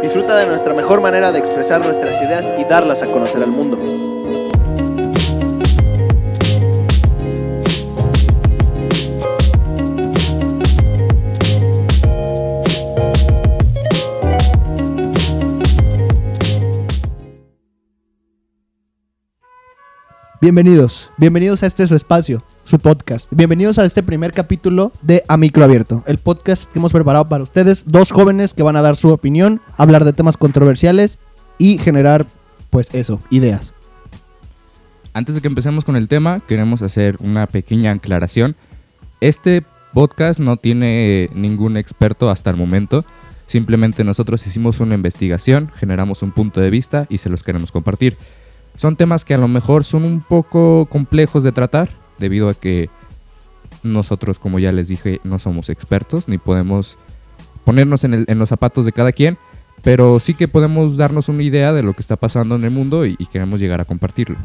Disfruta de nuestra mejor manera de expresar nuestras ideas y darlas a conocer al mundo. Bienvenidos, bienvenidos a este su espacio, su podcast. Bienvenidos a este primer capítulo de A Micro Abierto, el podcast que hemos preparado para ustedes, dos jóvenes que van a dar su opinión, hablar de temas controversiales y generar, pues eso, ideas. Antes de que empecemos con el tema, queremos hacer una pequeña aclaración. Este podcast no tiene ningún experto hasta el momento. Simplemente nosotros hicimos una investigación, generamos un punto de vista y se los queremos compartir. Son temas que a lo mejor son un poco complejos de tratar, debido a que nosotros, como ya les dije, no somos expertos ni podemos ponernos en, los zapatos de cada quien, pero sí que podemos darnos una idea de lo que está pasando en el mundo y, queremos llegar a compartirlo.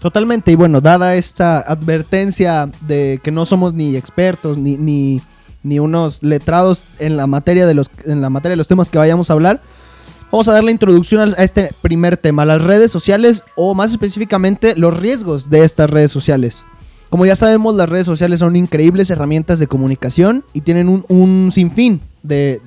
Totalmente, y bueno, dada esta advertencia de que no somos ni expertos ni, ni, ni unos letrados en la materia de los en la materia de los temas que vayamos a hablar, Vamos a dar la introducción a este primer tema, las redes sociales o más específicamente los riesgos de estas redes sociales. Como ya sabemos, las redes sociales son increíbles herramientas de comunicación y tienen un, sinfín de,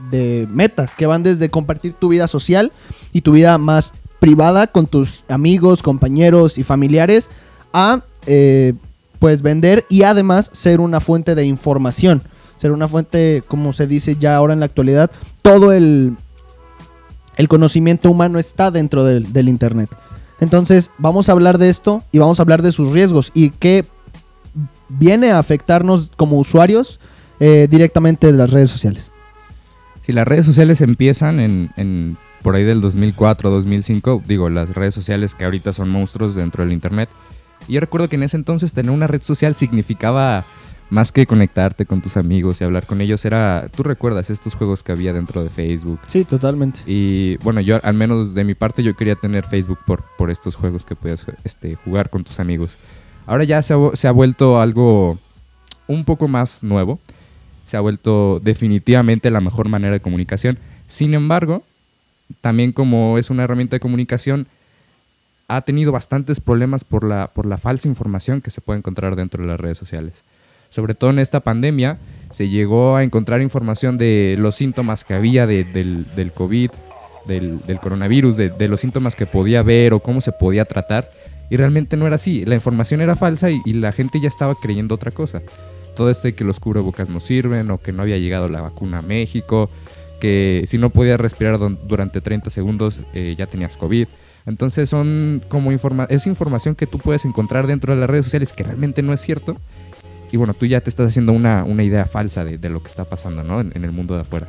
metas que van desde compartir tu vida social y tu vida más privada con tus amigos, compañeros y familiares a eh, pues vender y además ser una fuente de información, ser una fuente, como se dice ya ahora en la actualidad, todo el el conocimiento humano está dentro del, Internet. Entonces vamos a hablar de esto y vamos a hablar de sus riesgos y qué viene a afectarnos como usuarios eh, directamente de las redes sociales. Si las redes sociales empiezan en, por ahí del 2004, 2005, digo, las redes sociales que ahorita son monstruos dentro del Internet. Y yo recuerdo que en ese entonces tener una red social significaba más que conectarte con tus amigos y hablar con ellos, era, tú recuerdas estos juegos que había dentro de Facebook. Sí, totalmente. Y bueno, yo al menos de mi parte yo quería tener Facebook por, por estos juegos que podías este, jugar con tus amigos. Ahora ya se ha, se ha vuelto algo un poco más nuevo. Se ha vuelto definitivamente la mejor manera de comunicación. Sin embargo, también como es una herramienta de comunicación, ha tenido bastantes problemas por la, por la falsa información que se puede encontrar dentro de las redes sociales sobre todo en esta pandemia, se llegó a encontrar información de los síntomas que había del, del, COVID, del, coronavirus, de, los síntomas que podía ver o cómo se podía tratar. Y realmente no era así. La información era falsa y, la gente ya estaba creyendo otra cosa. Todo esto de que los cubrebocas no sirven o que no había llegado la vacuna a México, que si no podías respirar durante 30 segundos eh, ya tenías COVID. Entonces son como informa es información que tú puedes encontrar dentro de las redes sociales que realmente no es cierto y bueno, tú ya te estás haciendo una, idea falsa de, lo que está pasando, ¿no? En, el mundo de afuera.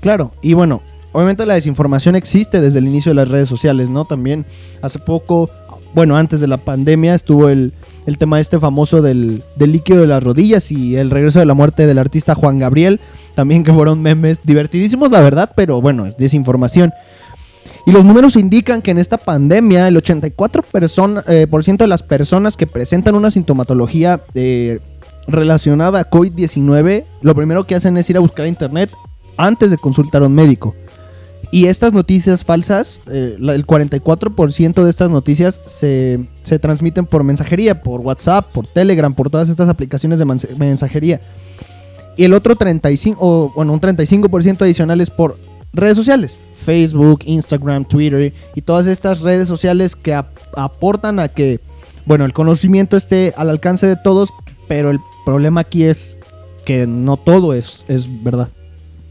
Claro, y bueno, obviamente la desinformación existe desde el inicio de las redes sociales, ¿no? También hace poco, bueno, antes de la pandemia estuvo el, tema este famoso del, del, líquido de las rodillas y el regreso de la muerte del artista Juan Gabriel, también que fueron memes divertidísimos, la verdad, pero bueno, es desinformación. Y los números indican que en esta pandemia el 84% eh, por ciento de las personas que presentan una sintomatología de relacionada a COVID-19, lo primero que hacen es ir a buscar internet antes de consultar a un médico. Y estas noticias falsas, eh, el 44% de estas noticias se, transmiten por mensajería, por WhatsApp, por Telegram, por todas estas aplicaciones de mensajería. Y el otro 35, o, bueno, un 35% adicional es por redes sociales. Facebook, Instagram, Twitter y todas estas redes sociales que aportan a que, bueno, el conocimiento esté al alcance de todos, pero el problema aquí es que no todo es, es verdad.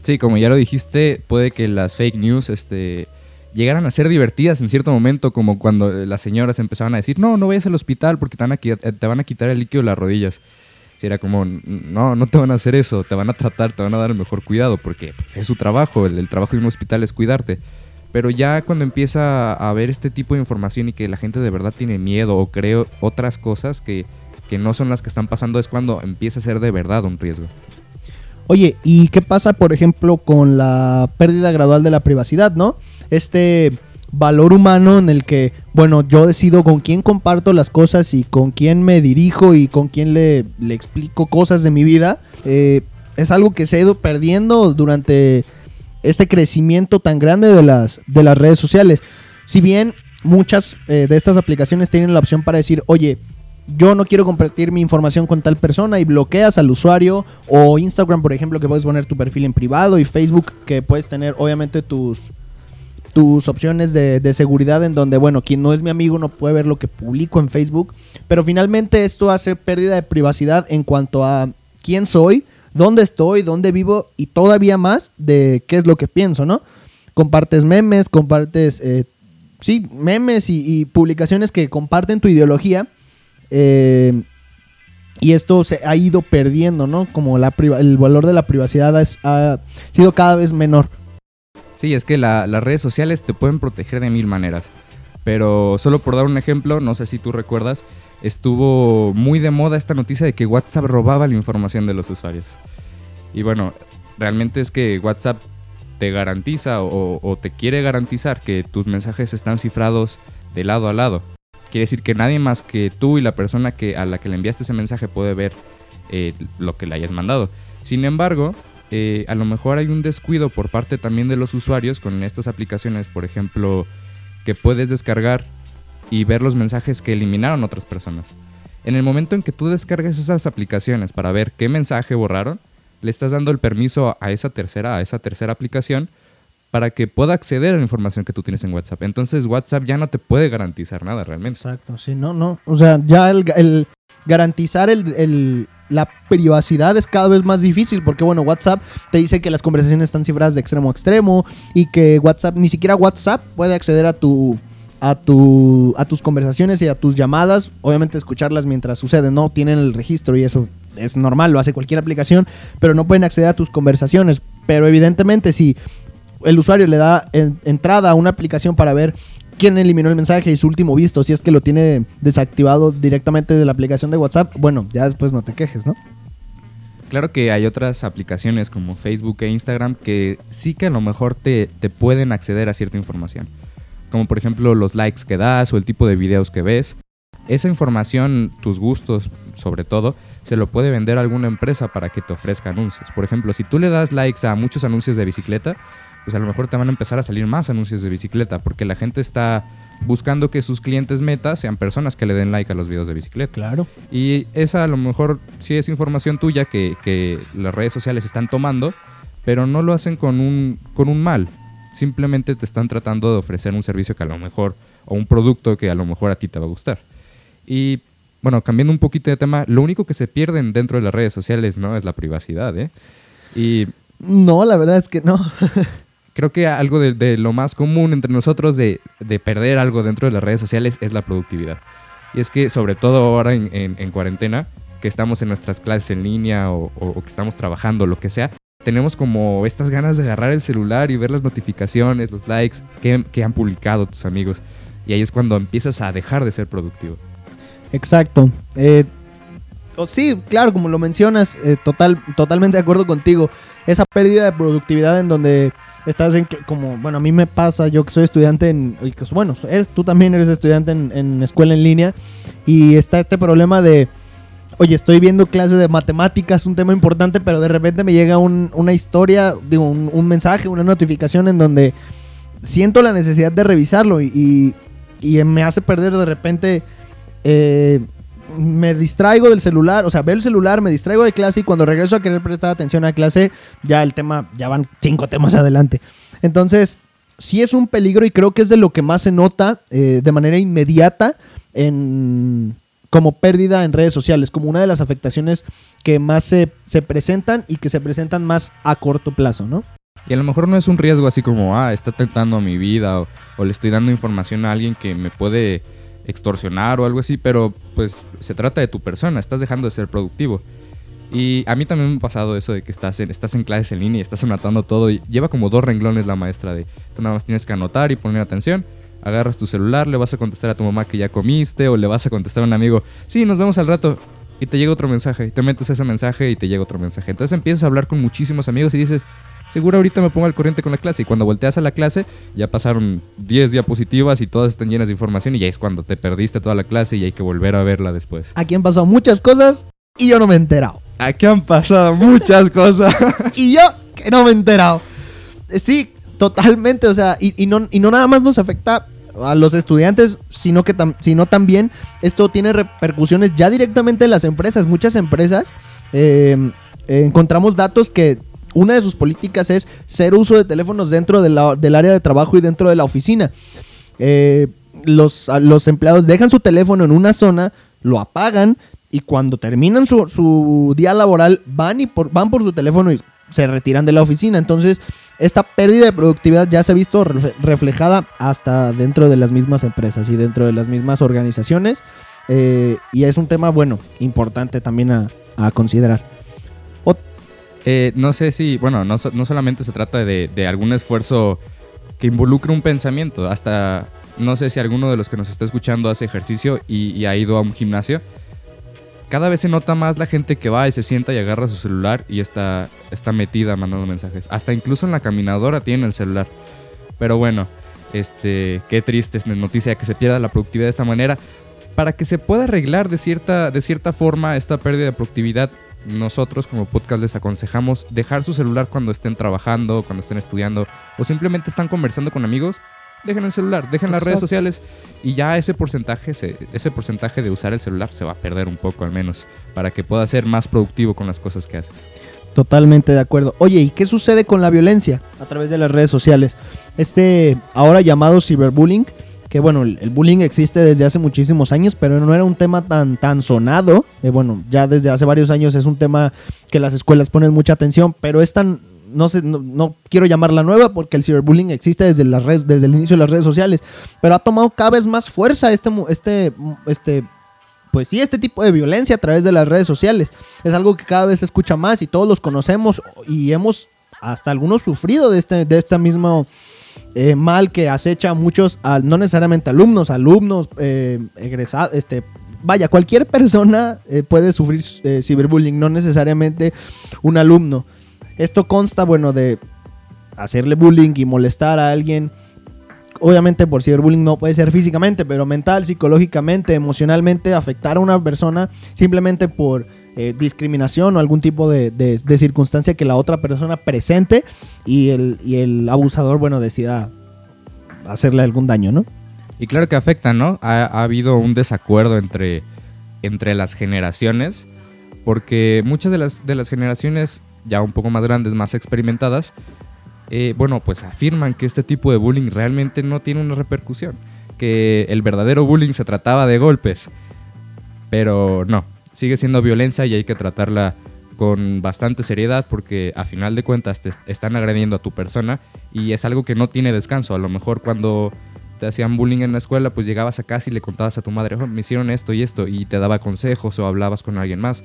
Sí, como ya lo dijiste, puede que las fake news este, llegaran a ser divertidas en cierto momento, como cuando las señoras empezaban a decir, no, no vayas al hospital porque te van a, a quitar el líquido de las rodillas. Si era como, no, no te van a hacer eso, te van a tratar, te van a dar el mejor cuidado, porque pues, es su trabajo, el, el, trabajo de un hospital es cuidarte. Pero ya cuando empieza a haber este tipo de información y que la gente de verdad tiene miedo o cree otras cosas que que no son las que están pasando, es cuando empieza a ser de verdad un riesgo. Oye, ¿y qué pasa, por ejemplo, con la pérdida gradual de la privacidad, no? Este valor humano en el que, bueno, yo decido con quién comparto las cosas y con quién me dirijo y con quién le, explico cosas de mi vida, eh, es algo que se ha ido perdiendo durante este crecimiento tan grande de las, de las redes sociales. Si bien muchas eh, de estas aplicaciones tienen la opción para decir, oye, yo no quiero compartir mi información con tal persona y bloqueas al usuario o Instagram, por ejemplo, que puedes poner tu perfil en privado y Facebook que puedes tener obviamente tus tus opciones de, de, seguridad en donde, bueno, quien no es mi amigo no puede ver lo que publico en Facebook, pero finalmente esto hace pérdida de privacidad en cuanto a quién soy, dónde estoy, dónde vivo y todavía más de qué es lo que pienso, ¿no? Compartes memes, compartes, eh, sí, memes y, y, publicaciones que comparten tu ideología. Eh, y esto se ha ido perdiendo, ¿no? Como el valor de la privacidad ha sido cada vez menor. Sí, es que la, las redes sociales te pueden proteger de mil maneras. Pero solo por dar un ejemplo, no sé si tú recuerdas, estuvo muy de moda esta noticia de que WhatsApp robaba la información de los usuarios. Y bueno, realmente es que WhatsApp te garantiza o te quiere garantizar que tus mensajes están cifrados de lado a lado. Quiere decir que nadie más que tú y la persona que, a la que le enviaste ese mensaje puede ver eh, lo que le hayas mandado. Sin embargo, eh, a lo mejor hay un descuido por parte también de los usuarios con estas aplicaciones, por ejemplo, que puedes descargar y ver los mensajes que eliminaron otras personas. En el momento en que tú descargas esas aplicaciones para ver qué mensaje borraron, le estás dando el permiso a esa tercera, a esa tercera aplicación para que pueda acceder a la información que tú tienes en WhatsApp. Entonces WhatsApp ya no te puede garantizar nada realmente. Exacto, sí, no, no. O sea, ya el, garantizar el, el, la privacidad es cada vez más difícil porque bueno, WhatsApp te dice que las conversaciones están cifradas de extremo a extremo y que WhatsApp, ni siquiera WhatsApp puede acceder a tu a tu a tus conversaciones y a tus llamadas, obviamente escucharlas mientras sucede, no tienen el registro y eso es normal, lo hace cualquier aplicación, pero no pueden acceder a tus conversaciones, pero evidentemente si el usuario le da en, entrada a una aplicación para ver quién eliminó el mensaje y su último visto, si es que lo tiene desactivado directamente de la aplicación de WhatsApp, bueno, ya después no te quejes, ¿no? Claro que hay otras aplicaciones como Facebook e Instagram que sí que a lo mejor te, te, pueden acceder a cierta información. Como por ejemplo los likes que das o el tipo de videos que ves. Esa información, tus gustos sobre todo, se lo puede vender a alguna empresa para que te ofrezca anuncios. Por ejemplo, si tú le das likes a muchos anuncios de bicicleta, pues a lo mejor te van a empezar a salir más anuncios de bicicleta, porque la gente está buscando que sus clientes meta sean personas que le den like a los videos de bicicleta. Claro. Y esa a lo mejor sí es información tuya que, que las redes sociales están tomando, pero no lo hacen con un, con un mal. Simplemente te están tratando de ofrecer un servicio que a lo mejor, o un producto que a lo mejor a ti te va a gustar. Y bueno, cambiando un poquito de tema, lo único que se pierden dentro de las redes sociales no es la privacidad, ¿eh? Y... No, la verdad es que no. creo que algo de, lo más común entre nosotros de, de, perder algo dentro de las redes sociales es la productividad. Y es que sobre todo ahora en, en, en cuarentena, que estamos en nuestras clases en línea o, que estamos trabajando, lo que sea, tenemos como estas ganas de agarrar el celular y ver las notificaciones, los likes que, que han publicado tus amigos. Y ahí es cuando empiezas a dejar de ser productivo. Exacto. Eh, sí, claro, como lo mencionas, eh, total, totalmente de acuerdo contigo. Esa pérdida de productividad en donde estás en como, bueno, a mí me pasa, yo que soy estudiante en, bueno, eres, tú también eres estudiante en, en, escuela en línea y está este problema de, oye, estoy viendo clases de matemáticas, un tema importante, pero de repente me llega un, una historia, digo, un, mensaje, una notificación en donde siento la necesidad de revisarlo y, y me hace perder de repente... Eh, me distraigo del celular, o sea, veo el celular, me distraigo de clase y cuando regreso a querer prestar atención a clase, ya el tema, ya van cinco temas adelante. Entonces, sí es un peligro y creo que es de lo que más se nota eh, de manera inmediata en como pérdida en redes sociales, como una de las afectaciones que más se, se presentan y que se presentan más a corto plazo, ¿no? Y a lo mejor no es un riesgo así como, ah, está tentando a mi vida o, o le estoy dando información a alguien que me puede extorsionar o algo así, pero pues se trata de tu persona, estás dejando de ser productivo. Y a mí también me ha pasado eso de que estás en, estás en clases en línea y estás anotando todo y lleva como dos renglones la maestra de tú nada más tienes que anotar y poner atención. Agarras tu celular, le vas a contestar a tu mamá que ya comiste o le vas a contestar a un amigo, sí, nos vemos al rato. Y te llega otro mensaje, y te metes ese mensaje y te llega otro mensaje. Entonces empiezas a hablar con muchísimos amigos y dices, seguro ahorita me pongo al corriente con la clase. Y cuando volteas a la clase, ya pasaron 10 diapositivas y todas están llenas de información y ya es cuando te perdiste toda la clase y hay que volver a verla después. Aquí han pasado muchas cosas y yo no me he enterado. Aquí han pasado muchas cosas. y yo que no me he enterado. Eh, Sí, totalmente, o sea, y, y no, y no nada más nos afecta a los estudiantes, sino que tam- sino también esto tiene repercusiones ya directamente en las empresas. Muchas empresas eh, eh, encontramos datos que una de sus políticas es cero uso de teléfonos dentro del área de trabajo y dentro de la oficina. Eh, los, empleados dejan su teléfono en una zona, lo apagan y cuando terminan su, día laboral van, y por, van por su teléfono y se retiran de la oficina. Entonces, esta pérdida de productividad ya se ha visto refle- reflejada hasta dentro de las mismas empresas y dentro de las mismas organizaciones. eh, y es un tema, bueno, importante también a considerar. Eh, no sé si, bueno, no, no solamente se trata de, de algún esfuerzo que involucre un pensamiento, hasta no sé si alguno de los que nos está escuchando hace ejercicio y, y ha ido a un gimnasio. Cada vez se nota más la gente que va y se sienta y agarra su celular y está, está metida mandando mensajes. Hasta incluso en la caminadora tiene el celular. Pero bueno, este, qué triste es la noticia que se pierda la productividad de esta manera. Para que se pueda arreglar de cierta, de cierta forma esta pérdida de productividad, nosotros como podcast les aconsejamos dejar su celular cuando estén trabajando, cuando estén estudiando o simplemente están conversando con amigos. Dejen el celular, dejen las redes sociales y ya ese porcentaje, se- ese porcentaje de usar el celular se va a perder un poco al menos para que pueda ser más productivo con las cosas que hace. Totalmente de acuerdo. Oye, ¿y qué sucede con la violencia a través de las redes sociales? Este ahora llamado ciberbullying, que bueno, el, bullying existe desde hace muchísimos años, pero no era un tema tan, tan sonado. Eh, bueno, ya desde hace varios años es un tema que las escuelas ponen mucha atención, pero es tan, no sé, no, no quiero llamarla nueva porque el ciberbullying existe desde las redes, desde el inicio de las redes sociales, pero ha tomado cada vez más fuerza este, este, este pues sí, este tipo de violencia a través de las redes sociales. Es algo que cada vez se escucha más y todos los conocemos y hemos hasta algunos sufrido de este, de este mismo eh, mal que acecha a muchos, no necesariamente alumnos, alumnos, eh, egresados, este, vaya, cualquier persona eh, puede sufrir ciberbullying, no necesariamente un alumno. Esto consta, bueno, de hacerle bullying y molestar a alguien obviamente por ciberbullying no puede ser físicamente, pero mental, psicológicamente, emocionalmente, afectar a una persona simplemente por eh, discriminación o algún tipo de, de- de circunstancia que la otra persona presente y el, y el abusador, bueno, decida hacerle algún daño, ¿no? Y claro que afecta, ¿no? Ha, ha habido un desacuerdo entre, entre las generaciones, porque muchas de las, de las generaciones ya un poco más grandes, más experimentadas, eh, bueno, pues afirman que este tipo de bullying realmente no tiene una repercusión, que el verdadero bullying se trataba de golpes, pero no, sigue siendo violencia y hay que tratarla con bastante seriedad porque a final de cuentas te est- están agrediendo a tu persona y es algo que no tiene descanso. A lo mejor cuando te hacían bullying en la escuela, pues llegabas a casa y le contabas a tu madre, "Oh, me hicieron esto y esto, y te daba consejos o hablabas con alguien más.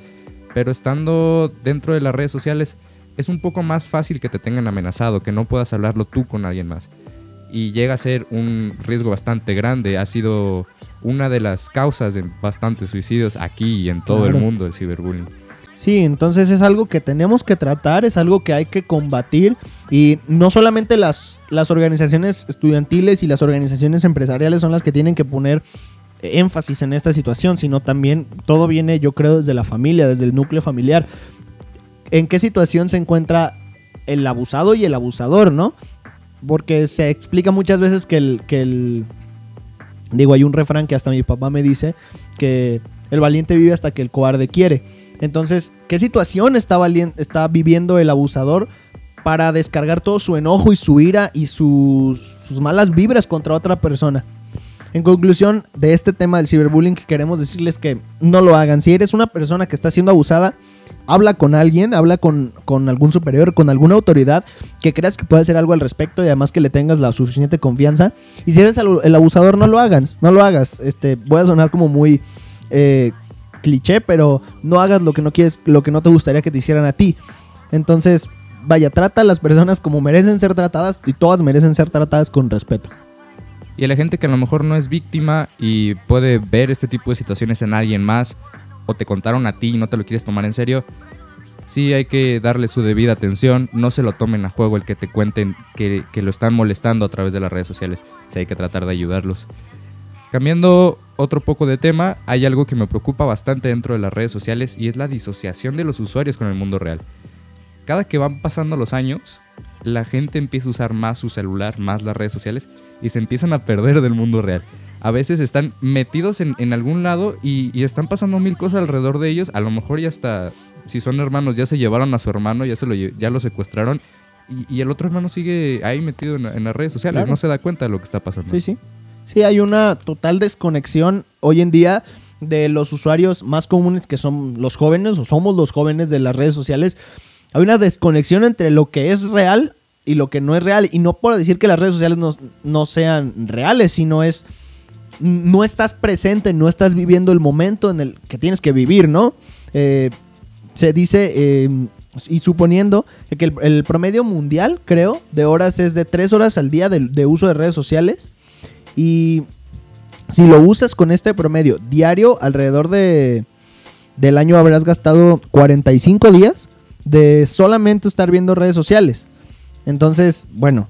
Pero estando dentro de las redes sociales, es un poco más fácil que te tengan amenazado, que no puedas hablarlo tú con alguien más. Y llega a ser un riesgo bastante grande. Ha sido una de las causas de bastantes suicidios aquí y en todo el mundo el ciberbullying. Sí, entonces es algo que tenemos que tratar, es algo que hay que combatir y no solamente las, las organizaciones estudiantiles y las organizaciones empresariales son las que tienen que poner énfasis en esta situación, sino también todo viene, yo creo, desde la familia, desde el núcleo familiar. ¿En qué situación se encuentra el abusado y el abusador, no? Porque se explica muchas veces que el, que el... Digo, hay un refrán que hasta mi papá me dice que el valiente vive hasta que el cobarde quiere. Entonces, ¿qué situación está, viviendo el abusador para descargar todo su enojo y su ira y sus, sus malas vibras contra otra persona? En conclusión de este tema del ciberbullying, queremos decirles que no lo hagan. Si eres una persona que está siendo abusada, habla con alguien, habla con, con algún superior, con alguna autoridad que creas que puede hacer algo al respecto y además que le tengas la suficiente confianza. Y si eres el, abusador, no lo hagan, no lo hagas. Este, voy a sonar como muy eh, cliché, pero no hagas lo que no quieres, lo que no te gustaría que te hicieran a ti. Entonces, vaya, trata a las personas como merecen ser tratadas y todas merecen ser tratadas con respeto. Y a la gente que a lo mejor no es víctima y puede ver este tipo de situaciones en alguien más o te contaron a ti y no te lo quieres tomar en serio, Sí hay que darle su debida atención, no se lo tomen a juego el que te cuenten que, lo están molestando a través de las redes sociales. Sí hay que tratar de ayudarlos. Cambiando otro poco de tema, hay algo que me preocupa bastante dentro de las redes sociales y es la disociación de los usuarios con el mundo real. Cada que van pasando los años, la gente empieza a usar más su celular, más las redes sociales y se empiezan a perder del mundo real. A veces están metidos en, en algún lado y, y están pasando mil cosas alrededor de ellos. A lo mejor ya hasta, si son hermanos, ya se llevaron a su hermano, ya, se lo, ya lo secuestraron y, y el otro hermano sigue ahí metido en, en las redes sociales, Claro. no se da cuenta de lo que está pasando. Sí, sí. Sí, hay una total desconexión hoy en día de los usuarios más comunes que son los jóvenes o somos los jóvenes de las redes sociales. Hay una desconexión entre lo que es real y lo que no es real. Y no por decir que las redes sociales no, no sean reales, sino es no estás presente, no estás viviendo el momento en el que tienes que vivir, ¿no? Eh, se dice, eh, y suponiendo que el, promedio mundial, creo, de horas es de 3 horas al día de, de uso de redes sociales. Y si lo usas con este promedio diario, alrededor de del año habrás gastado 45 días de solamente estar viendo redes sociales. Entonces, bueno,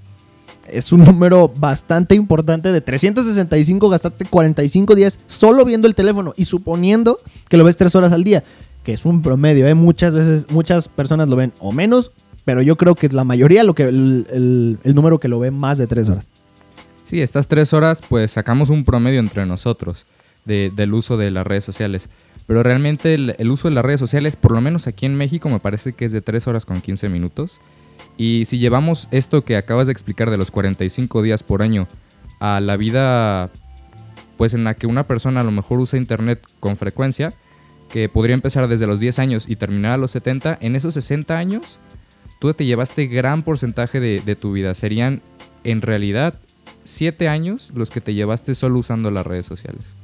es un número bastante importante. De 365 gastaste 45 días solo viendo el teléfono y suponiendo que lo ves 3 horas al día, que es un promedio. ¿eh? Muchas veces, muchas personas lo ven o menos, pero yo creo que la mayoría lo que el, el- número que lo ve más de 3 horas. Sí, estas tres horas pues sacamos un promedio entre nosotros de- del uso de las redes sociales. Pero realmente el, el uso de las redes sociales, por lo menos aquí en México, me parece que es de 3 horas con 15 minutos. Y si llevamos esto que acabas de explicar de los 45 días por año a la vida pues en la que una persona a lo mejor usa internet con frecuencia, que podría empezar desde los 10 años y terminar a los 70, en esos 60 años tú te llevaste gran porcentaje de, tu vida. Serían en realidad 7 años los que te llevaste solo usando las redes sociales.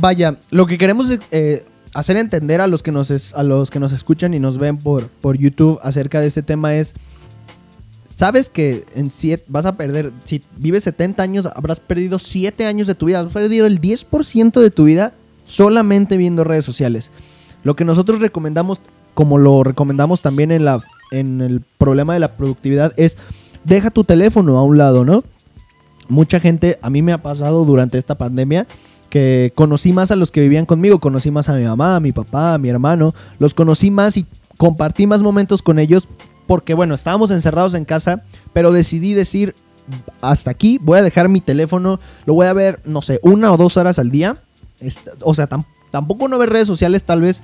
Vaya, lo que queremos eh, hacer entender a los que nos es- a los que nos escuchan y nos ven por, por YouTube acerca de este tema es sabes que en siete, vas a perder si vives 70 años habrás perdido 7 años de tu vida, has perdido el 10% de tu vida solamente viendo redes sociales. Lo que nosotros recomendamos como lo recomendamos también en la en el problema de la productividad es deja tu teléfono a un lado, ¿no? Mucha gente, a mí me ha pasado durante esta pandemia que conocí más a los que vivían conmigo, conocí más a mi mamá, a mi papá, a mi hermano, los conocí más y compartí más momentos con ellos porque bueno, estábamos encerrados en casa, pero decidí decir hasta aquí, voy a dejar mi teléfono, lo voy a ver, no sé, una o dos horas al día. O sea, tam- tampoco no ver redes sociales, tal vez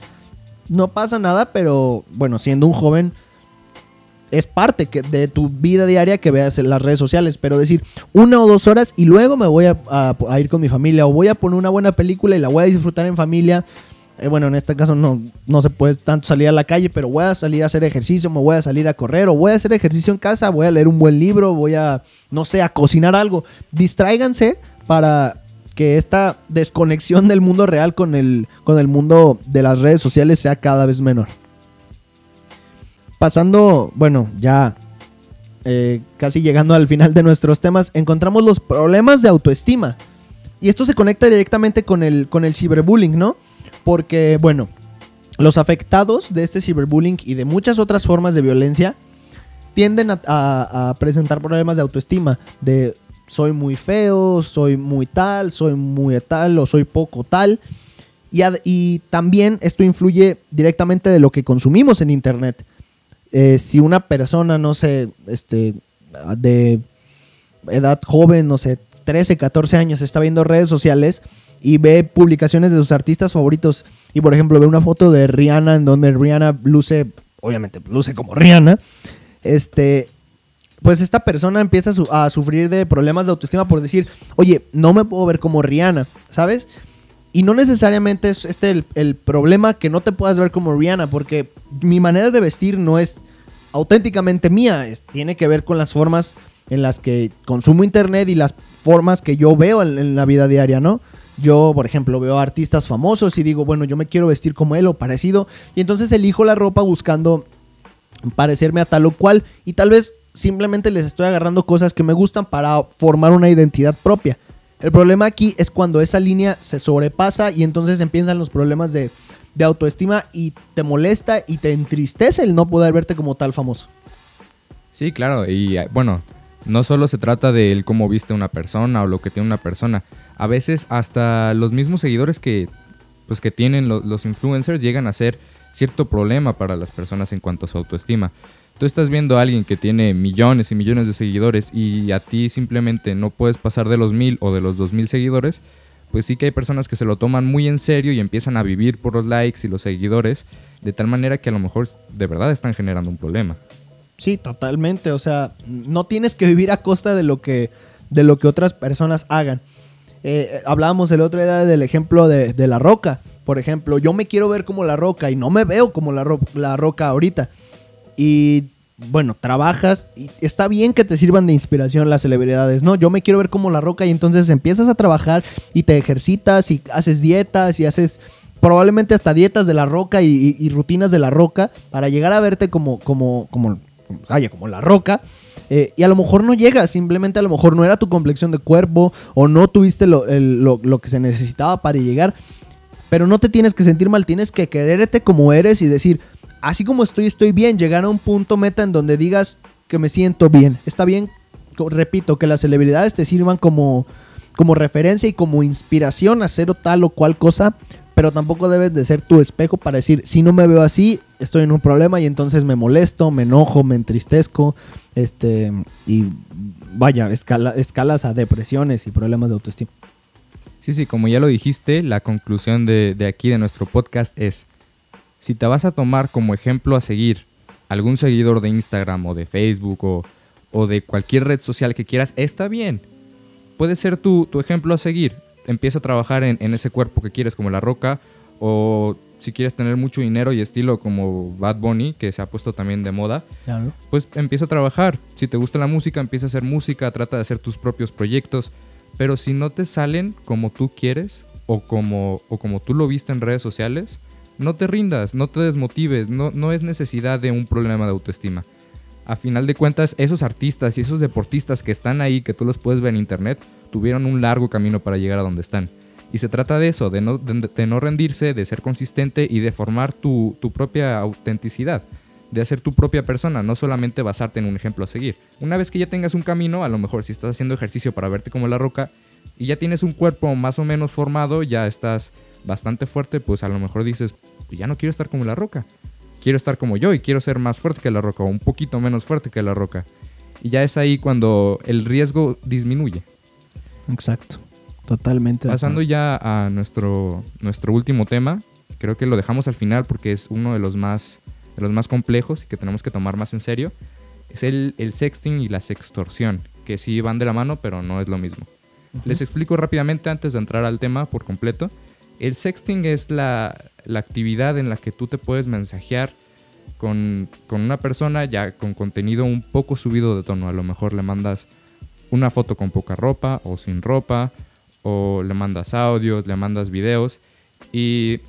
no pasa nada, pero bueno, siendo un joven es parte que- de tu vida diaria que veas en las redes sociales, pero decir una o dos horas y luego me voy a, ir con mi familia o voy a poner una buena película y la voy a disfrutar en familia. Eh, bueno, en este caso no, no se puede tanto salir a la calle, pero voy a salir a hacer ejercicio, me voy a salir a correr o voy a hacer ejercicio en casa, voy a leer un buen libro, voy a, no sé, a cocinar algo. Distráiganse para que esta desconexión del mundo real con el, con el mundo de las redes sociales sea cada vez menor pasando, bueno, ya eh, casi llegando al final de nuestros temas, encontramos los problemas de autoestima. Y esto se conecta directamente con el, con el ciberbullying, ¿no? Porque, bueno, los afectados de este ciberbullying y de muchas otras formas de violencia tienden a, presentar problemas de autoestima, de soy muy feo, soy muy tal, soy muy tal o soy poco tal. Y también esto influye directamente de lo que consumimos en Internet. Eh, si una persona, no sé, este, de edad joven, no sé, 13, 14 años, está viendo redes sociales y ve publicaciones de sus artistas favoritos y, por ejemplo, ve una foto de Rihanna en donde Rihanna luce, obviamente, luce como Rihanna, este, pues esta persona empieza a, a sufrir de problemas de autoestima por decir, oye, no me puedo ver como Rihanna, ¿sabes? Y no necesariamente es este el, el problema que no te puedas ver como Rihanna, porque mi manera de vestir no es auténticamente mía, tiene que ver con las formas en las que consumo internet y las formas que yo veo en, en la vida diaria, ¿no? Yo, por ejemplo, veo artistas famosos y digo, bueno, yo me quiero vestir como él o parecido, y entonces elijo la ropa buscando parecerme a tal o cual, y tal vez simplemente les estoy agarrando cosas que me gustan para formar una identidad propia. El problema aquí es cuando esa línea se sobrepasa y entonces empiezan los problemas de de autoestima y te molesta y te entristece el no poder verte como tal famoso. Sí, claro, y eh, bueno, no solo se trata de cómo viste una persona o lo que tiene una persona, a veces hasta los mismos seguidores que, pues, que tienen los influencers llegan a ser cierto problema para las personas en cuanto a su autoestima. Tú estás viendo a alguien que tiene millones y millones de seguidores y a ti simplemente no puedes pasar de los mil o de los dos mil seguidores, pues sí que hay personas que se lo toman muy en serio y empiezan a vivir por los likes y los seguidores, de tal manera que a lo mejor de verdad están generando un problema. Sí, totalmente. O sea, no tienes que vivir a costa de lo que, de lo que otras personas hagan. Eh, hablábamos el otro día del ejemplo de, la roca. Por ejemplo, yo me quiero ver como la roca y no me veo como la, la roca ahorita. Y bueno, trabajas y está bien que te sirvan de inspiración las celebridades, ¿no? Yo me quiero ver como la roca y entonces empiezas a trabajar y te ejercitas y haces dietas y haces probablemente hasta dietas de la roca y, rutinas de la roca para llegar a verte como, como, como, vaya, como la roca. Eh, y a lo mejor no llegas, simplemente a lo mejor no era tu complexión de cuerpo o no tuviste lo, lo, que se necesitaba para llegar. Pero no te tienes que sentir mal, tienes que quererte como eres y decir, así como estoy, estoy bien. Llegar a un punto meta en donde digas que me siento bien. Está bien, repito, que las celebridades te sirvan como, como referencia y como inspiración a hacer tal o cual cosa, pero tampoco debes de ser tu espejo para decir, si no me veo así, estoy en un problema y entonces me molesto, me enojo, me entristezco, este, y vaya, escalas a depresiones y problemas de autoestima. Sí, sí, como ya lo dijiste, la conclusión de, de aquí de nuestro podcast es, si te vas a tomar como ejemplo a seguir algún seguidor de Instagram o de Facebook o, de cualquier red social que quieras, está bien. Puede ser tu, tu ejemplo a seguir empieza a trabajar en, ese cuerpo que quieres como La Roca o si quieres tener mucho dinero y estilo como Bad Bunny, que se ha puesto también de moda, pues empieza a trabajar. Si te gusta la música, empieza a hacer música, trata de hacer tus propios proyectos. Pero si no te salen como tú quieres o como, o como tú lo viste en redes sociales, no te rindas, no te desmotives, no, no es necesidad de un problema de autoestima. A final de cuentas, esos artistas y esos deportistas que están ahí, que tú los puedes ver en internet, tuvieron un largo camino para llegar a donde están. Y se trata de eso, de no, rendirse, de ser consistente y de formar tu, tu, propia autenticidad, de hacer tu propia persona, no solamente basarte en un ejemplo a seguir. Una vez que ya tengas un camino, a lo mejor si estás haciendo ejercicio para verte como la roca y ya tienes un cuerpo más o menos formado, ya estás bastante fuerte, pues a lo mejor dices, pues ya no quiero estar como la roca, quiero estar como yo y quiero ser más fuerte que la roca o un poquito menos fuerte que la roca. Y ya es ahí cuando el riesgo disminuye. Exacto, totalmente. Pasando ya a nuestro, nuestro último tema, creo que lo dejamos al final porque es uno de los más, de los más complejos y que tenemos que tomar más en serio. Es el, el sexting y la sextorsión, que sí van de la mano, pero no es lo mismo. Les explico rápidamente antes de entrar al tema por completo. El sexting es la, actividad en la que tú te puedes mensajear con, con, una persona ya con contenido un poco subido de tono. A lo mejor le mandas una foto con poca ropa o sin ropa, o le mandas audios, le mandas videos y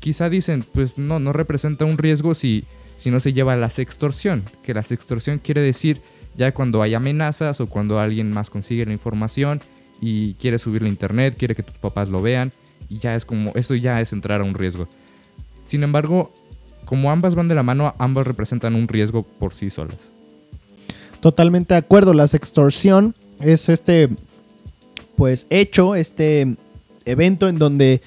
quizá dicen, pues no, no representa un riesgo si, si no se lleva a la sextorsión, que la sextorsión quiere decir ya cuando hay amenazas o cuando alguien más consigue la información y quiere subirlo a internet, quiere que tus papás lo vean y ya es como, eso ya es entrar a un riesgo. Sin embargo, como ambas van de la mano, ambas representan un riesgo por sí solas. Totalmente de acuerdo. La sextorsión es este, pues, hecho, este evento en donde,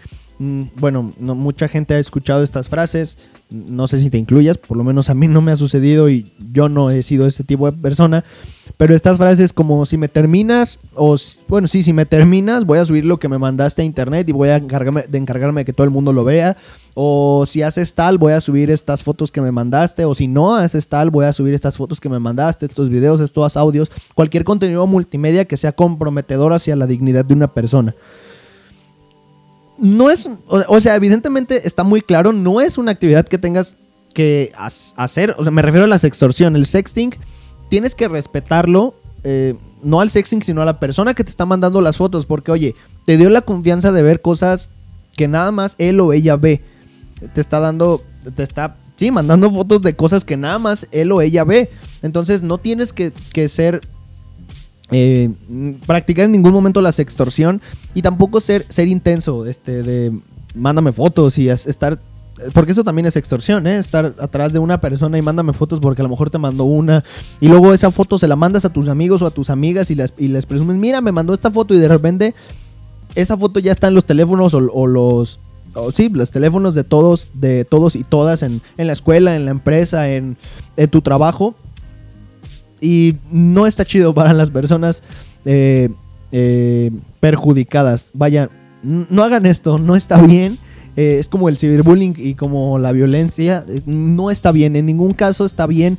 bueno, no, mucha gente ha escuchado estas frases. No sé si te incluyas, por lo menos a mí no me ha sucedido y yo no he sido este tipo de persona. Pero estas frases como si me terminas, o bueno, sí, si me terminas, voy a subir lo que me mandaste a internet y voy a encargarme de encargarme de que todo el mundo lo vea. O si haces tal, voy a subir estas fotos que me mandaste. O si no haces tal, voy a subir estas fotos que me mandaste, estos videos, estos audios, cualquier contenido multimedia que sea comprometedor hacia la dignidad de una persona. No es, o, sea, evidentemente está muy claro, no es una actividad que tengas que hacer. O sea, me refiero a la sextorsión. El sexting tienes que respetarlo, eh, no al sexting, sino a la persona que te está mandando las fotos, porque oye, te dio la confianza de ver cosas que nada más él o ella ve. Te está dando, te está, sí, mandando fotos de cosas que nada más él o ella ve. Entonces no tienes que, ser eh, practicar en ningún momento la sextorsión y tampoco ser, ser intenso, este, de mándame fotos y es- estar porque eso también es extorsión, ¿eh? Estar atrás de una persona y mándame fotos porque a lo mejor te mandó una y luego esa foto se la mandas a tus amigos o a tus amigas y, las, y les presumes, mira, me mandó esta foto y de repente esa foto ya está en los teléfonos o, los... sí, los teléfonos de todos, de todos y todas en, en la escuela, en la empresa, en, en tu trabajo. Y no está chido para las personas eh, eh, perjudicadas. Vaya, no hagan esto, no está bien. Eh, es como el ciberbullying y como la violencia. No está bien, en ningún caso está bien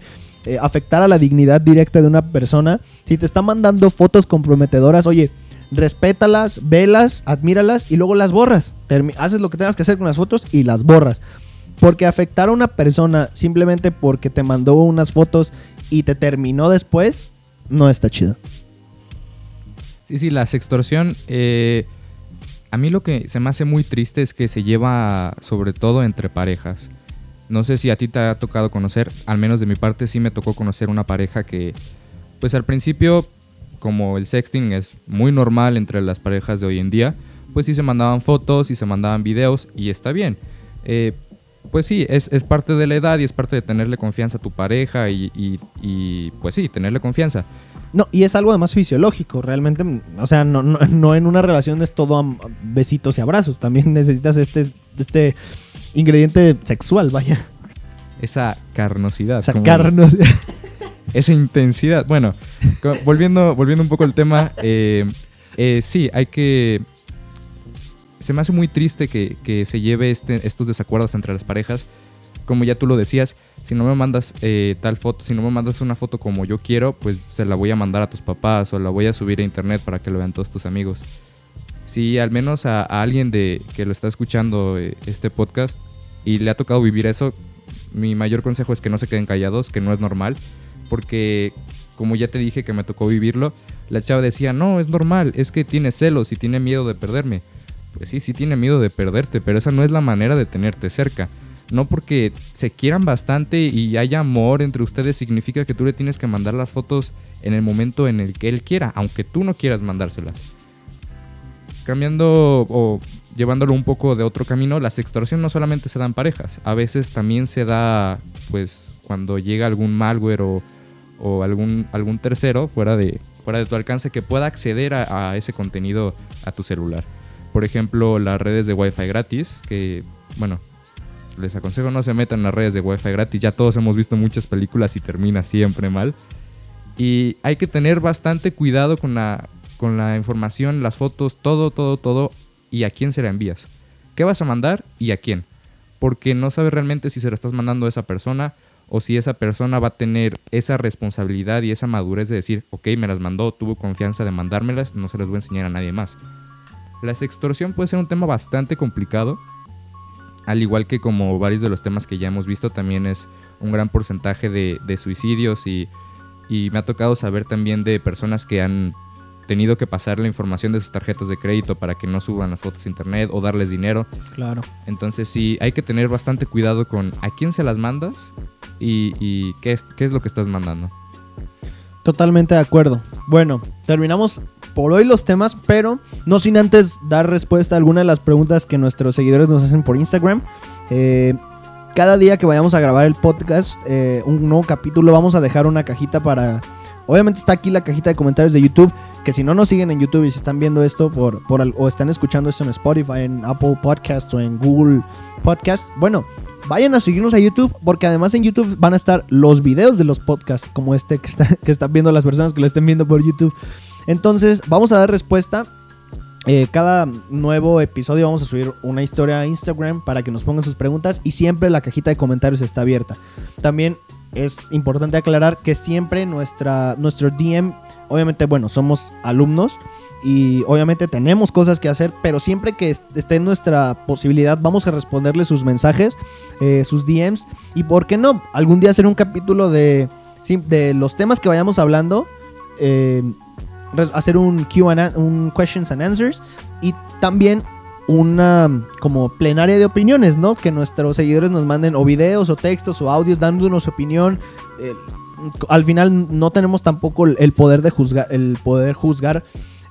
afectar a la dignidad directa de una persona. Si te está mandando fotos comprometedoras, oye, respétalas, velas, admíralas y luego las borras. Haces lo que tengas que hacer con las fotos y las borras. Porque afectar a una persona simplemente porque te mandó unas fotos y te terminó después, no está chido. Sí, sí, la sextorsión. eh, a mí lo que se me hace muy triste es que se lleva sobre todo entre parejas. No sé si a ti te ha tocado conocer, al menos de mi parte sí me tocó conocer una pareja que, pues al principio, como el sexting es muy normal entre las parejas de hoy en día, pues sí se mandaban fotos y se mandaban videos y está bien. Eh, pues sí, es, es parte de la edad y es parte de tenerle confianza a tu pareja y, y- y, pues sí, tenerle confianza. No, y es algo además fisiológico, realmente, o sea, no, no, no en una relación es todo besitos y abrazos, también necesitas este, este ingrediente sexual, vaya, Esa carnosidad. como- sacarnos. esa intensidad. Bueno, volviendo, volviendo un poco al tema, eh, eh, sí, hay que... Se me hace muy triste que, que se lleve este, estos desacuerdos entre las parejas. Como ya tú lo decías, si no me mandas eh, tal foto, si no me mandas una foto como yo quiero, pues se la voy a mandar a tus papás o la voy a subir a internet para que lo vean todos tus amigos. Si al menos a, a alguien de que lo está escuchando eh, este podcast y le ha tocado vivir eso, mi mayor consejo es que no se queden callados, que no es normal, porque como ya te dije que me tocó vivirlo, la chava decía, no, es normal, es que tiene celos y tiene miedo de perderme. Pues sí, sí tiene miedo de perderte, pero esa no es la manera de tenerte cerca. No porque se quieran bastante y haya amor entre ustedes significa que tú le tienes que mandar las fotos en el momento en el que él quiera, aunque tú no quieras mandárselas. Cambiando o llevándolo un poco de otro camino, la sextorsión no solamente se da en parejas, a veces también se da pues cuando llega algún malware o, algún, tercero fuera de, fuera de tu alcance que pueda acceder a ese contenido a tu celular. Por ejemplo, las redes de Wi-Fi gratis, que bueno, les aconsejo no se metan en las redes de Wi-Fi gratis, ya todos hemos visto muchas películas y termina siempre mal. Y hay que tener bastante cuidado con la, con la información, las fotos, todo, todo, todo, y a quién se la envías. ¿Qué vas a mandar y a quién? Porque no sabes realmente si se lo estás mandando a esa persona o si esa persona va a tener esa responsabilidad y esa madurez de decir, ok, me las mandó, tuvo confianza de mandármelas, no se las voy a enseñar a nadie más. La sextorsión puede ser un tema bastante complicado, al igual que como varios de los temas que ya hemos visto, también es un gran porcentaje de, de suicidios y, y me ha tocado saber también de personas que han tenido que pasar la información de sus tarjetas de crédito para que no suban las fotos a internet o darles dinero. Claro. Entonces sí, hay que tener bastante cuidado con a quién se las mandas y, y qué, es, qué es lo que estás mandando. Totalmente de acuerdo. Bueno, terminamos por hoy los temas, pero no sin antes dar respuesta a alguna de las preguntas que nuestros seguidores nos hacen por Instagram. Eh, cada día que vayamos a grabar el podcast, eh, un nuevo capítulo, vamos a dejar una cajita para... Obviamente está aquí la cajita de comentarios de YouTube, que si no nos siguen en YouTube y si están viendo esto por, por o están escuchando esto en Spotify, en Apple Podcast o en Google Podcast, bueno, vayan a seguirnos a YouTube porque además en YouTube van a estar los videos de los podcasts como este que, está- que están viendo las personas que lo estén viendo por YouTube. Entonces vamos a dar respuesta. Eh, cada nuevo episodio vamos a subir una historia a Instagram para que nos pongan sus preguntas y siempre la cajita de comentarios está abierta. También es importante aclarar que siempre nuestra, nuestro DM, obviamente bueno, somos alumnos y obviamente tenemos cosas que hacer, pero siempre que est- esté en nuestra posibilidad vamos a responderle sus mensajes, eh, sus DMs y por qué no, algún día hacer un capítulo de, de los temas que vayamos hablando. eh, hacer un Q&A, un questions and answers y también una como plenaria de opiniones, ¿no? Que nuestros seguidores nos manden o videos o textos o audios dándonos opinión. Eh, al final no tenemos tampoco el- el poder de juzgar, el poder juzgar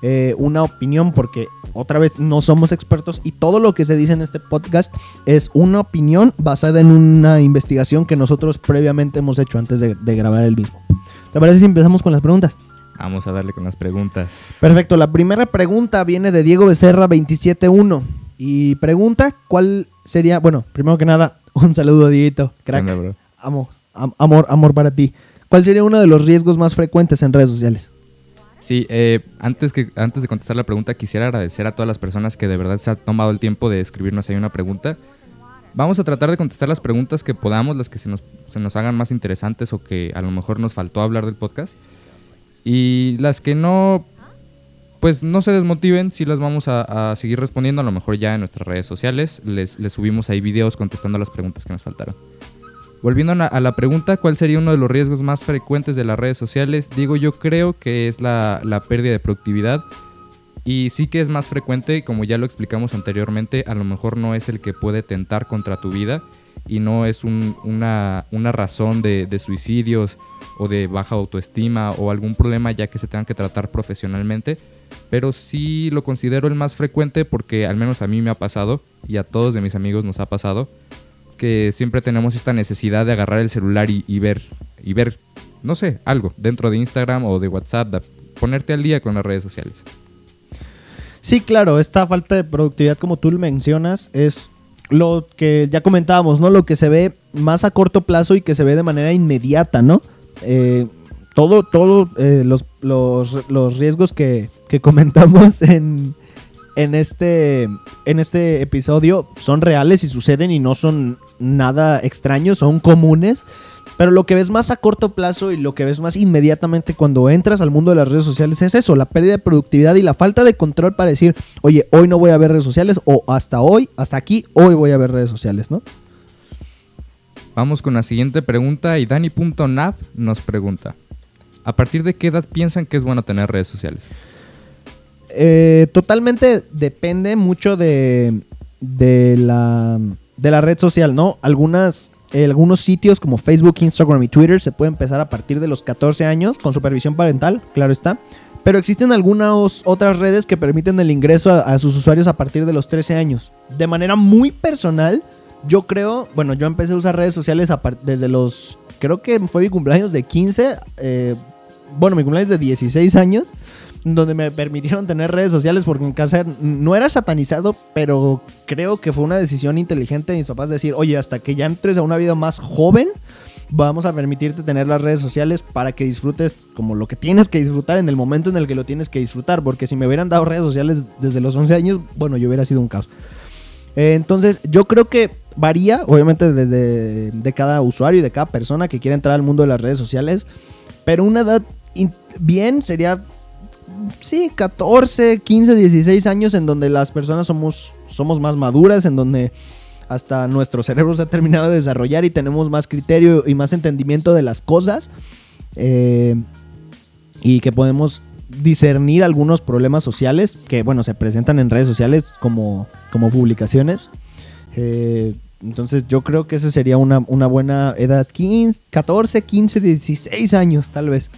eh, una opinión porque otra vez no somos expertos y todo lo que se dice en este podcast es una opinión basada en una investigación que nosotros previamente hemos hecho antes de, de grabar el mismo. ¿Te parece si empezamos con las preguntas? Vamos a darle con las preguntas. Perfecto, la primera pregunta viene de Diego Becerra 271 y pregunta cuál sería, bueno, primero que nada, un saludo Dieguito, crack. ¿Qué onda, bro? Amo, am- amor, amor para ti. ¿Cuál sería uno de los riesgos más frecuentes en redes sociales? Sí, eh, antes, que, antes de contestar la pregunta, quisiera agradecer a todas las personas que de verdad se han tomado el tiempo de escribirnos ahí una pregunta. Vamos a tratar de contestar las preguntas que podamos, las que se nos, se nos hagan más interesantes o que a lo mejor nos faltó hablar del podcast. Y las que no, pues no se desmotiven, sí las vamos a, seguir respondiendo, a lo mejor ya en nuestras redes sociales. Les, les subimos ahí videos contestando las preguntas que nos faltaron. Volviendo a la, a la pregunta, ¿cuál sería uno de los riesgos más frecuentes de las redes sociales? Digo, yo creo que es la, la pérdida de productividad. Y sí que es más frecuente, como ya lo explicamos anteriormente, a lo mejor no es el que puede tentar contra tu vida y no es un- una, razón de, suicidios o de baja autoestima o algún problema ya que se tengan que tratar profesionalmente, pero sí lo considero el más frecuente porque al menos a mí me ha pasado y a todos de mis amigos nos ha pasado que siempre tenemos esta necesidad de agarrar el celular y, y ver, y ver, no sé, algo dentro de Instagram o de WhatsApp, de ponerte al día con las redes sociales. Sí, claro, esta falta de productividad, como tú mencionas, es lo que ya comentábamos, ¿no? Lo que se ve más a corto plazo y que se ve de manera inmediata, ¿no? Eh, todo, todo eh, los, los, los riesgos que, que comentamos en, en, este, en este episodio son reales y suceden y no son nada extraños, son comunes. Pero lo que ves más a corto plazo y lo que ves más inmediatamente cuando entras al mundo de las redes sociales es eso, la pérdida de productividad y la falta de control para decir, oye, hoy no voy a ver redes sociales o hasta hoy, hasta aquí, hoy voy a ver redes sociales, ¿no? Vamos con la siguiente pregunta y Dani.nav nos pregunta, ¿a partir de qué edad piensan que es bueno tener redes sociales? Eh, totalmente depende mucho de, de, la, de la red social, ¿no? Algunas, eh, algunos sitios como Facebook, Instagram y Twitter se puede empezar a partir de los 14 años con supervisión parental, claro está. Pero existen algunas otras redes que permiten el ingreso a, sus usuarios a partir de los 13 años. De manera muy personal, yo creo, bueno, yo empecé a usar redes sociales desde los, creo que fue mi cumpleaños de 15, eh, bueno, mi cumpleaños de 16 años, donde me permitieron tener redes sociales porque en casa no era satanizado, pero creo que fue una decisión inteligente de mis papás decir, oye, hasta que ya entres a una vida más joven, vamos a permitirte tener las redes sociales para que disfrutes como lo que tienes que disfrutar en el momento en el que lo tienes que disfrutar, porque si me hubieran dado redes sociales desde los 11 años, bueno, yo hubiera sido un caos. Eh, entonces, yo creo que varía, obviamente, desde de cada usuario y de cada persona que quiera entrar al mundo de las redes sociales, pero una edad bien sería, sí, 14, 15, 16 años en donde las personas somos, somos más maduras, en donde hasta nuestro cerebro se ha terminado de desarrollar y tenemos más criterio y más entendimiento de las cosas. eh, y que podemos discernir algunos problemas sociales que, bueno, se presentan en redes sociales como, como publicaciones. Eh, entonces yo creo que esa sería una, una buena edad, 15, 14, 15, 16 años tal vez.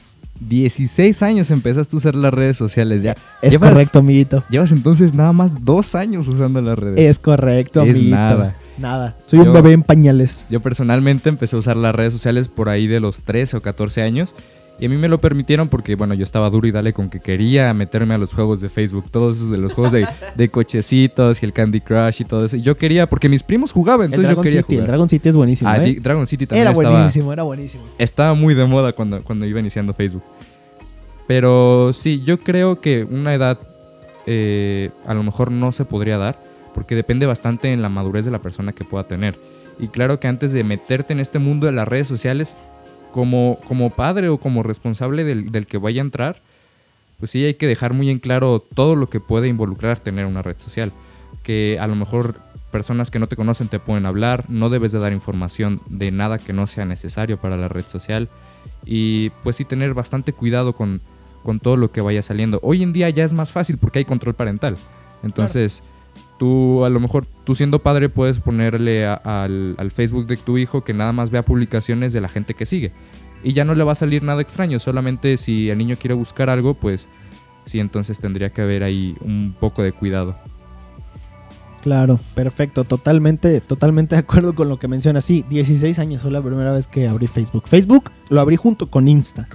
16 años empezaste a usar las redes sociales ya. Es Llevas- correcto, amiguito. Llevas entonces nada más dos años usando las redes. Es correcto, Es amiguito. nada. Nada. Soy Yo- un bebé en pañales. Yo personalmente empecé a usar las redes sociales por ahí de los 13 o 14 años. Y a mí me lo permitieron porque, bueno, yo estaba duro y dale con que quería meterme a los juegos de Facebook, todos esos de los juegos de, de cochecitos y el Candy Crush y todo eso. Yo quería, porque mis primos jugaban, El entonces yo Dragon quería City, el jugar. Dragon City es buenísimo. Ah, ¿eh? Dragon City también Era estaba, buenísimo, era buenísimo. estaba muy de moda cuando, cuando iba iniciando Facebook. Pero sí, yo creo que una edad eh, a lo mejor no se podría dar porque depende bastante en la madurez de la persona que pueda tener. Y claro que antes de meterte en este mundo de las redes sociales, como, como padre o como responsable del, del que vaya a entrar, pues sí hay que dejar muy en claro todo lo que puede involucrar tener una red social. Que a lo mejor personas que no te conocen te pueden hablar, no debes de dar información de nada que no sea necesario para la red social. Y pues sí tener bastante cuidado con, con todo lo que vaya saliendo. Hoy en día ya es más fácil porque hay control parental. Entonces, tú a lo mejor, tú siendo padre, puedes ponerle al, al Facebook de tu hijo que nada más vea publicaciones de la gente que sigue. Y ya no le va a salir nada extraño, solamente si el niño quiere buscar algo, pues Sí, entonces tendría que haber ahí un poco de cuidado. Claro, perfecto, totalmente, totalmente de acuerdo con lo que mencionas. Sí, 16 años fue la primera vez que abrí Facebook. Facebook lo abrí junto con Insta.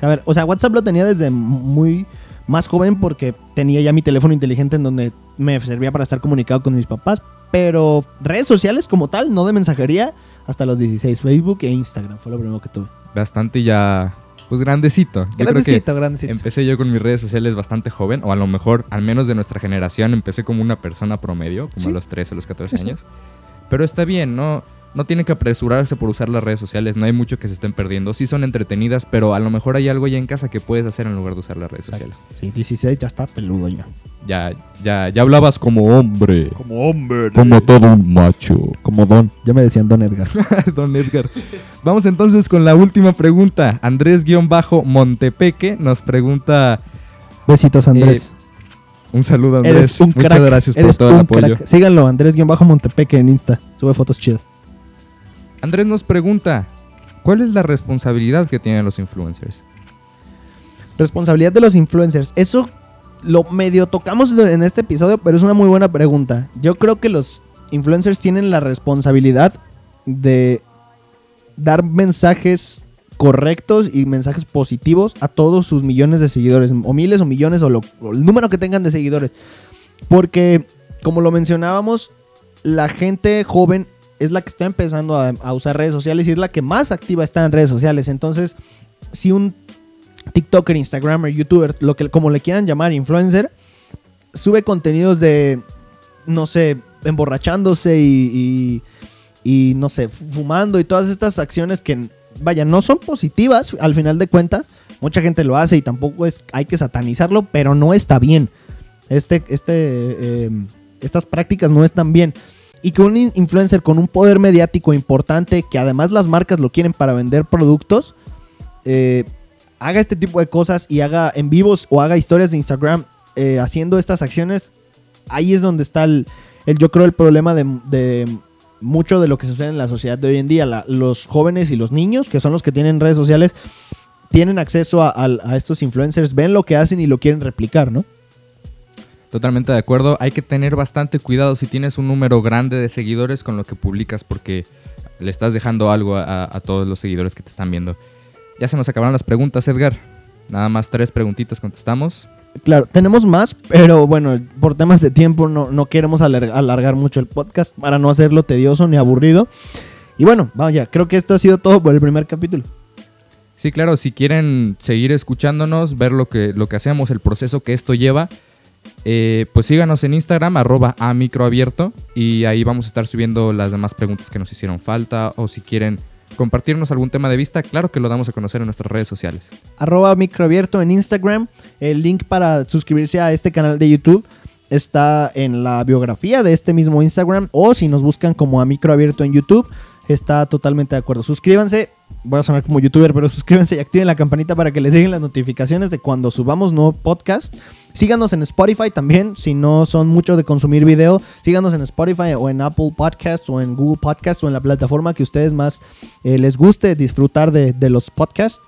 A ver, o sea, WhatsApp lo tenía desde muy más joven porque tenía ya mi teléfono inteligente en donde me servía para estar comunicado con mis papás. Pero redes sociales como tal, no de mensajería, hasta los 16. Facebook e Instagram fue lo primero que tuve. Bastante ya, pues grandecito. Yo creo que Grandecito, grandecito. Empecé yo con mis redes sociales bastante joven, o a lo mejor, al menos de nuestra generación, empecé como una persona promedio, como Sí. a los 13 o los 14 Sí, sí. años. Pero está bien, ¿no? No tienen que apresurarse por usar las redes sociales, no hay mucho que se estén perdiendo. Sí son entretenidas, pero a lo mejor hay algo ya en casa que puedes hacer en lugar de usar las redes Exacto. sociales. Sí, 16 ya está peludo ya. Ya, ya, ya hablabas como hombre, Como hombre. como todo un macho. Como Don. Ya me decían Don Edgar. Don Edgar. Vamos entonces con la última pregunta. Andrés-Montepeque nos pregunta Besitos, Andrés. un saludo Andrés. Eres un Muchas crack. gracias por eres todo el apoyo. crack. Síganlo, Andrés-Montepeque en Insta. Sube fotos chidas. Andrés nos pregunta, ¿cuál es la responsabilidad que tienen los influencers? Responsabilidad de los influencers. Eso lo medio tocamos en este episodio, pero es una muy buena pregunta. Yo creo que los influencers tienen la responsabilidad de dar mensajes correctos y mensajes positivos a todos sus millones de seguidores, o miles o millones, o, lo- el número que tengan de seguidores. Porque, como lo mencionábamos, la gente joven es la que está empezando a, usar redes sociales y es la que más activa está en redes sociales. Entonces, si un TikToker, Instagramer, YouTuber, lo que como le quieran llamar, influencer, sube contenidos de, no sé, emborrachándose y, y, no sé, fumando y todas estas acciones que, vaya, no son positivas al final de cuentas. Mucha gente lo hace y tampoco es, hay que satanizarlo, pero no está bien. Este, este, eh, estas prácticas no están bien. Y que un in- influencer con un poder mediático importante, que además las marcas lo quieren para vender productos, eh, haga este tipo de cosas y haga en vivos o haga historias de Instagram eh, haciendo estas acciones, ahí es donde está el, el- yo creo el problema de, mucho de lo que sucede en la sociedad de hoy en día. Los jóvenes y los niños, que son los que tienen redes sociales, tienen acceso a- a estos influencers, ven lo que hacen y lo quieren replicar, ¿no? Totalmente de acuerdo. Hay que tener bastante cuidado si tienes un número grande de seguidores con lo que publicas porque le estás dejando algo a, a todos los seguidores que te están viendo. Ya se nos acabaron las preguntas, Edgar. Nada más tres preguntitas contestamos. Claro, tenemos más, pero bueno, por temas de tiempo no, no queremos alargar, alargar mucho el podcast para no hacerlo tedioso ni aburrido. Y bueno, vaya, creo que esto ha sido todo por el primer capítulo. Sí, claro, si quieren seguir escuchándonos, ver lo que, lo que hacemos, el proceso que esto lleva, eh, pues síganos en Instagram, arroba a microabierto, y ahí vamos a estar subiendo las demás preguntas que nos hicieron falta, o si quieren compartirnos algún tema de vista, claro que lo damos a conocer en nuestras redes sociales. arroba microabierto en Instagram. El link para suscribirse a este canal de YouTube está en la biografía de este mismo Instagram. O si nos buscan como a microabierto en YouTube, está totalmente de acuerdo. Suscríbanse. Voy a sonar como youtuber, pero suscríbanse y activen la campanita para que les lleguen las notificaciones de cuando subamos nuevo podcast. Síganos en Spotify también, si no son mucho de consumir video. Síganos en Spotify o en Apple Podcast o en Google Podcast o en la plataforma que ustedes más eh, les guste disfrutar de, los podcasts.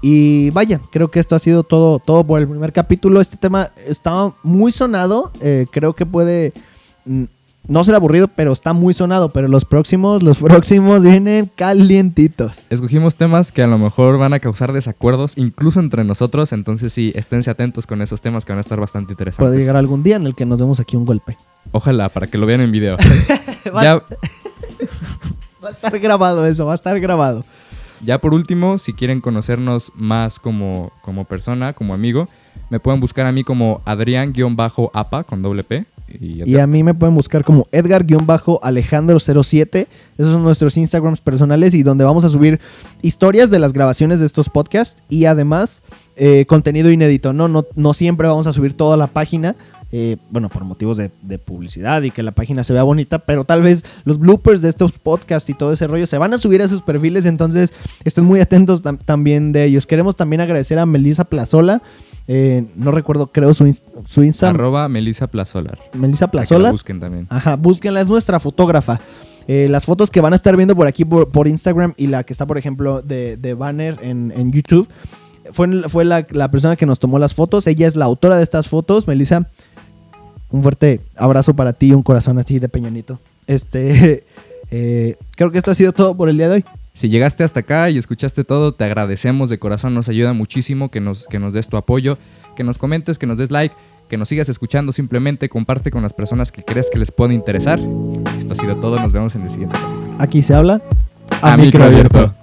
Y vaya, creo que esto ha sido todo, todo por el primer capítulo. Este tema está muy sonado. eh, creo que puede mm, no ser aburrido, pero está muy sonado. Pero los próximos, los próximos vienen calientitos. Escogimos temas que a lo mejor van a causar desacuerdos, incluso entre nosotros, entonces sí, esténse atentos con esos temas que van a estar bastante interesantes. Puede llegar algún día en el que nos demos aquí un golpe. Ojalá, para que lo vean en video. Va- ya, Va a estar grabado eso, va a estar grabado. Ya por último, si quieren conocernos más como, como persona, como amigo, me pueden buscar a mí como Adrián-APA con doble P. Y, Y a mí me pueden buscar como Edgar-Alejandro07. Esos son nuestros Instagrams personales y donde vamos a subir historias de las grabaciones de estos podcasts y además eh, contenido inédito. ¿no? No, no siempre vamos a subir toda la página. eh, bueno, por motivos de, de publicidad y que la página se vea bonita, pero tal vez los bloopers de estos podcasts y todo ese rollo se van a subir a sus perfiles, entonces estén muy atentos tam- también de ellos. Queremos también agradecer a Melissa Plazola, eh, no recuerdo, creo su, su Instagram, Arroba Melissa Plazolar. Melissa Para que la Plazola. busquen también. Ajá, búsquenla, es nuestra fotógrafa. Eh, las fotos que van a estar viendo por aquí por, por Instagram y la que está, por ejemplo, de, de banner en, en YouTube fue, fue la, la persona que nos tomó las fotos. Ella es la autora de estas fotos. Melissa, un fuerte abrazo para ti, un corazón así de peñonito. Este, eh, creo que esto ha sido todo por el día de hoy. Si llegaste hasta acá y escuchaste todo, te agradecemos de corazón, nos ayuda muchísimo que nos, que nos des tu apoyo, que nos comentes, que nos des like, que nos sigas escuchando, simplemente comparte con las personas que crees que les puede interesar. Esto ha sido todo, nos vemos en el siguiente. Aquí se habla A micro abierto.